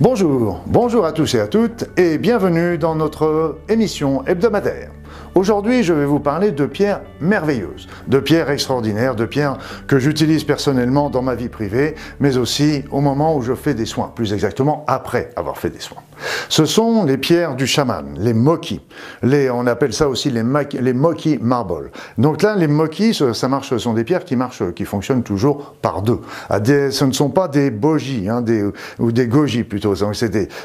Bonjour, bonjour à tous et à toutes et bienvenue dans notre émission hebdomadaire. Aujourd'hui, je vais vous parler de pierres merveilleuses, de pierres extraordinaires, de pierres que j'utilise personnellement dans ma vie privée, mais aussi au moment où je fais des soins, plus exactement après avoir fait des soins. Ce sont les pierres du chaman, les moki. Les, on appelle ça aussi les, les moki marble. Donc là, les moki, ça marche, ce sont des pierres qui marchent, qui fonctionnent toujours par deux. Ce ne sont pas des bogies, hein, des, ou des goji plutôt. Ce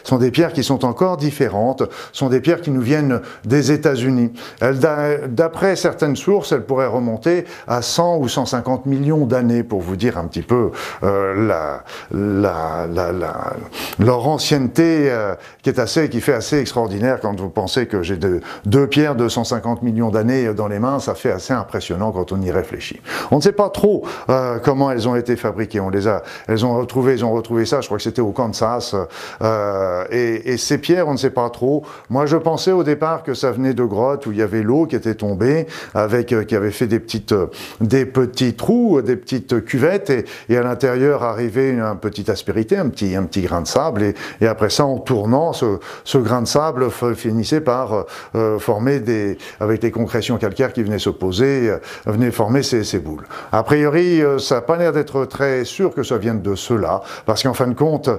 sont des pierres qui sont encore différentes. Ce sont des pierres qui nous viennent des États-Unis. D'après certaines sources, elles pourraient remonter à 100 ou 150 millions d'années, pour vous dire un petit peu euh, la, la, la, leur ancienneté. Euh, qui est assez, qui fait assez extraordinaire quand vous pensez que j'ai deux pierres de 150 millions d'années dans les mains, ça fait assez impressionnant quand on y réfléchit. On ne sait pas trop euh, comment elles ont été fabriquées. On les a, elles ont retrouvé, ils ont retrouvé ça. Je crois que c'était au Kansas. Euh, et, et, ces pierres, on ne sait pas trop. Moi, je pensais au départ que ça venait de grottes où il y avait l'eau qui était tombée, avec euh, qui avait fait des petites, des petits trous, des petites cuvettes, et, et à l'intérieur arrivait un petit aspérité, un petit, un petit grain de sable, et, et après ça, on tourne ce, grain de sable finissait par euh, euh, former des, avec les concrétions calcaires qui venaient s'opposer, euh, venaient former ces, boules. A priori, ça n'a pas l'air d'être très sûr que ça vienne de cela, parce qu'en fin de compte,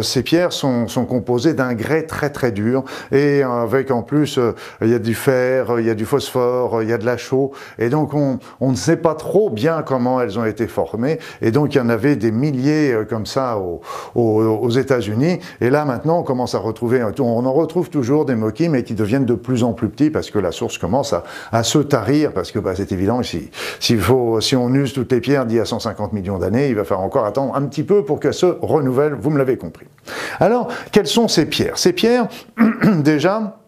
ces pierres sont, composées d'un grès très très dur, et avec en plus, il y a du fer, il y a du phosphore, il y a de la chaux, et donc on, ne sait pas trop bien comment elles ont été formées, et donc il y en avait des milliers comme ça aux, aux États-Unis, et là maintenant on commence à retrouver, on en retrouve toujours des moquis, mais qui deviennent de plus en plus petits parce que la source commence à, se tarir, parce que bah, c'est évident, si, si on use toutes les pierres d'il y a 150 millions d'années, il va falloir encore attendre un petit peu pour qu'elles se renouvellent, vous me l'avez compris. Alors, quelles sont ces pierres? Ces pierres, déjà,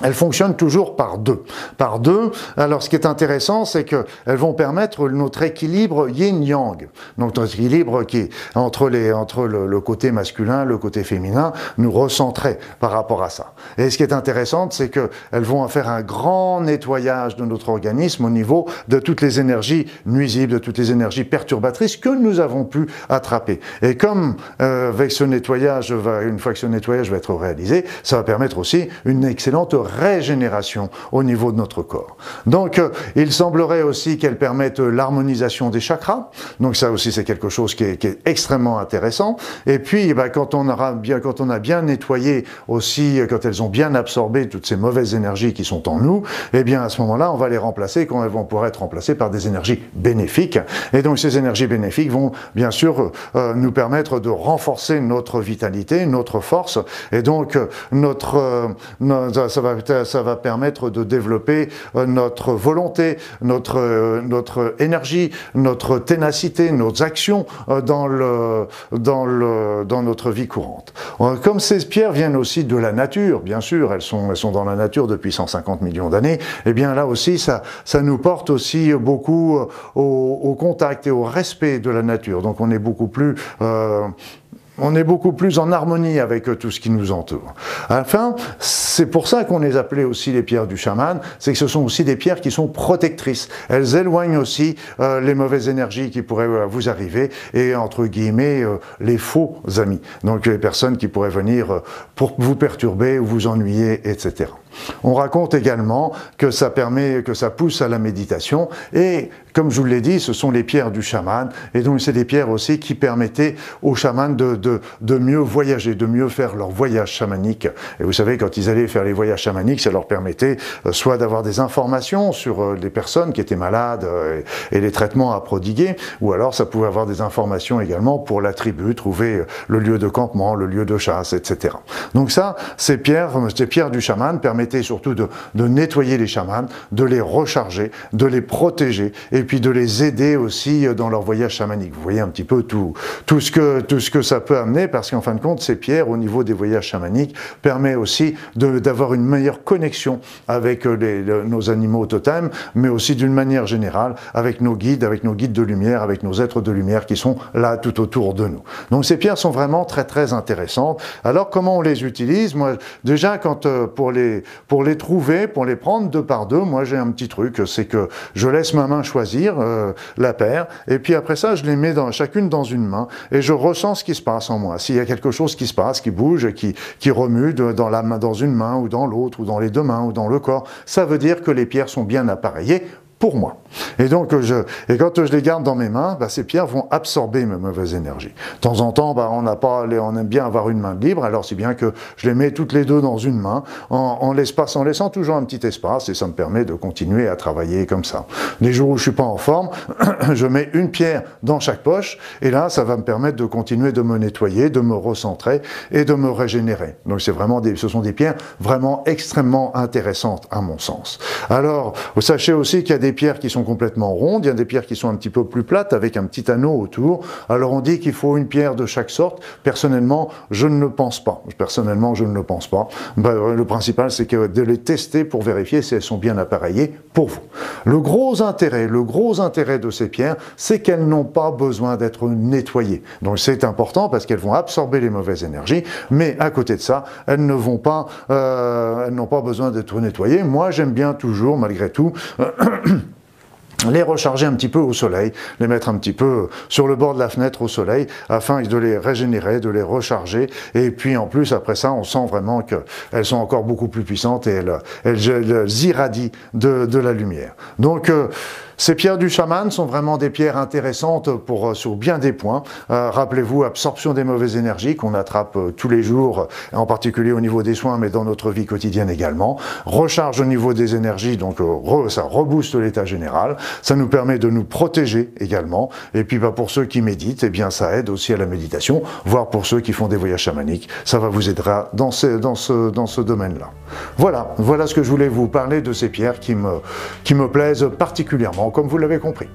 elles fonctionnent toujours par deux. Par deux, alors ce qui est intéressant, c'est qu'elles vont permettre notre équilibre yin-yang. Donc notre équilibre qui est entre, les, entre le, côté masculin, le côté féminin, nous recentrer par rapport à ça. Et ce qui est intéressant, c'est qu'elles vont faire un grand nettoyage de notre organisme au niveau de toutes les énergies nuisibles, de toutes les énergies perturbatrices que nous avons pu attraper. Et comme euh, avec ce nettoyage, une fois que ce nettoyage va être réalisé, ça va permettre aussi une excellente régénération au niveau de notre corps. Donc, euh, il semblerait aussi qu'elles permettent l'harmonisation des chakras. Donc, ça aussi, c'est quelque chose qui est, extrêmement intéressant. Et puis, bah, quand, on aura bien, quand on a bien nettoyé aussi, quand elles ont bien absorbé toutes ces mauvaises énergies qui sont en nous, eh bien, à ce moment-là, on va les remplacer quand elles vont pouvoir être remplacées par des énergies bénéfiques. Et donc, ces énergies bénéfiques vont, bien sûr, euh, nous permettre de renforcer notre vitalité, notre force. Et donc, notre, euh, ça va ça va permettre de développer euh, notre volonté, notre, euh, notre énergie, notre ténacité, nos actions euh, dans, le, dans, le, dans notre vie courante. Comme ces pierres viennent aussi de la nature, bien sûr, elles sont, elles sont dans la nature depuis 150 millions d'années, et eh bien là aussi, ça, ça nous porte aussi beaucoup au, contact et au respect de la nature. Donc on est beaucoup plus on est beaucoup plus en harmonie avec tout ce qui nous entoure. Enfin, c'est pour ça qu'on les appelait aussi les pierres du chaman, c'est que ce sont aussi des pierres qui sont protectrices. Elles éloignent aussi euh, les mauvaises énergies qui pourraient euh, vous arriver et, entre guillemets, euh, les faux amis. Donc les personnes qui pourraient venir pour vous perturber ou vous ennuyer, etc. On raconte également que ça permet, que ça pousse à la méditation et comme je vous l'ai dit, ce sont les pierres du chaman et donc c'est des pierres aussi qui permettaient aux chamans de, de, mieux voyager, de mieux faire leur voyage chamanique. Et vous savez, quand ils allaient faire les voyages chamaniques, ça leur permettait euh, soit d'avoir des informations sur euh, les personnes qui étaient malades euh, et, les traitements à prodiguer, ou alors ça pouvait avoir des informations également pour la tribu, trouver le lieu de campement, le lieu de chasse, etc. Donc ça, ces pierres, ces pierres du chaman permettent surtout de, nettoyer les chamans, de les recharger, de les protéger et puis de les aider aussi dans leur voyage chamanique. Vous voyez un petit peu tout, tout, ce, que, tout ce que ça peut amener parce qu'en fin de compte, ces pierres au niveau des voyages chamaniques permet aussi d'avoir une meilleure connexion avec les, nos animaux totems, mais aussi d'une manière générale avec nos guides, avec nos guides de lumière, avec nos êtres de lumière qui sont là tout autour de nous. Donc ces pierres sont vraiment très très intéressantes. Alors comment on les utilise? Moi, déjà quand euh, pour les pour les trouver, pour les prendre deux par deux, moi j'ai un petit truc, c'est que je laisse ma main choisir euh, la paire, et puis après ça, je les mets dans, chacune dans une main, et je ressens ce qui se passe en moi. S'il y a quelque chose qui se passe, qui bouge, qui, qui remue dans, la dans une main, ou dans l'autre, ou dans les deux mains, ou dans le corps, ça veut dire que les pierres sont bien appareillées pour moi. Et donc, je, et quand je les garde dans mes mains, bah, ces pierres vont absorber mes mauvaises énergies. De temps en temps, bah, on, n'a pas, on aime bien avoir une main libre, alors c'est bien que je les mets toutes les deux dans une main, en, laissant toujours un petit espace, et ça me permet de continuer à travailler comme ça. Les jours où je suis pas en forme, je mets une pierre dans chaque poche, et là, ça va me permettre de continuer de me nettoyer, de me recentrer et de me régénérer. Donc, c'est vraiment des, ce sont des pierres vraiment extrêmement intéressantes à mon sens. Alors, sachez aussi qu'il y a des pierres qui sont complètement rondes, il y a des pierres qui sont un petit peu plus plates avec un petit anneau autour. Alors on dit qu'il faut une pierre de chaque sorte. Personnellement, je ne le pense pas. Personnellement, je ne le pense pas. Ben, le principal, c'est de les tester pour vérifier si elles sont bien appareillées pour vous. Le gros intérêt, le gros intérêt de ces pierres, c'est qu'elles n'ont pas besoin d'être nettoyées. Donc c'est important parce qu'elles vont absorber les mauvaises énergies, mais à côté de ça, elles ne vont pas, euh, elles n'ont pas besoin d'être nettoyées. Moi, j'aime bien toujours, malgré tout, les recharger un petit peu au soleil, les mettre un petit peu sur le bord de la fenêtre au soleil, afin de les régénérer, de les recharger. Et puis en plus, après ça, on sent vraiment qu'elles sont encore beaucoup plus puissantes et elles, elles, irradient de, la lumière. Donc, euh, ces pierres du chaman sont vraiment des pierres intéressantes pour, euh, sur bien des points. Euh, rappelez-vous, absorption des mauvaises énergies qu'on attrape euh, tous les jours, en particulier au niveau des soins, mais dans notre vie quotidienne également. Recharge au niveau des énergies, donc ça rebooste l'état général. Ça nous permet de nous protéger également. Et puis bah, pour ceux qui méditent, eh bien ça aide aussi à la méditation, voire pour ceux qui font des voyages chamaniques, ça va vous aider dans ce, dans ce, dans ce domaine-là. Voilà, voilà ce que je voulais vous parler de ces pierres qui me, qui me plaisent particulièrement comme vous l'avez compris.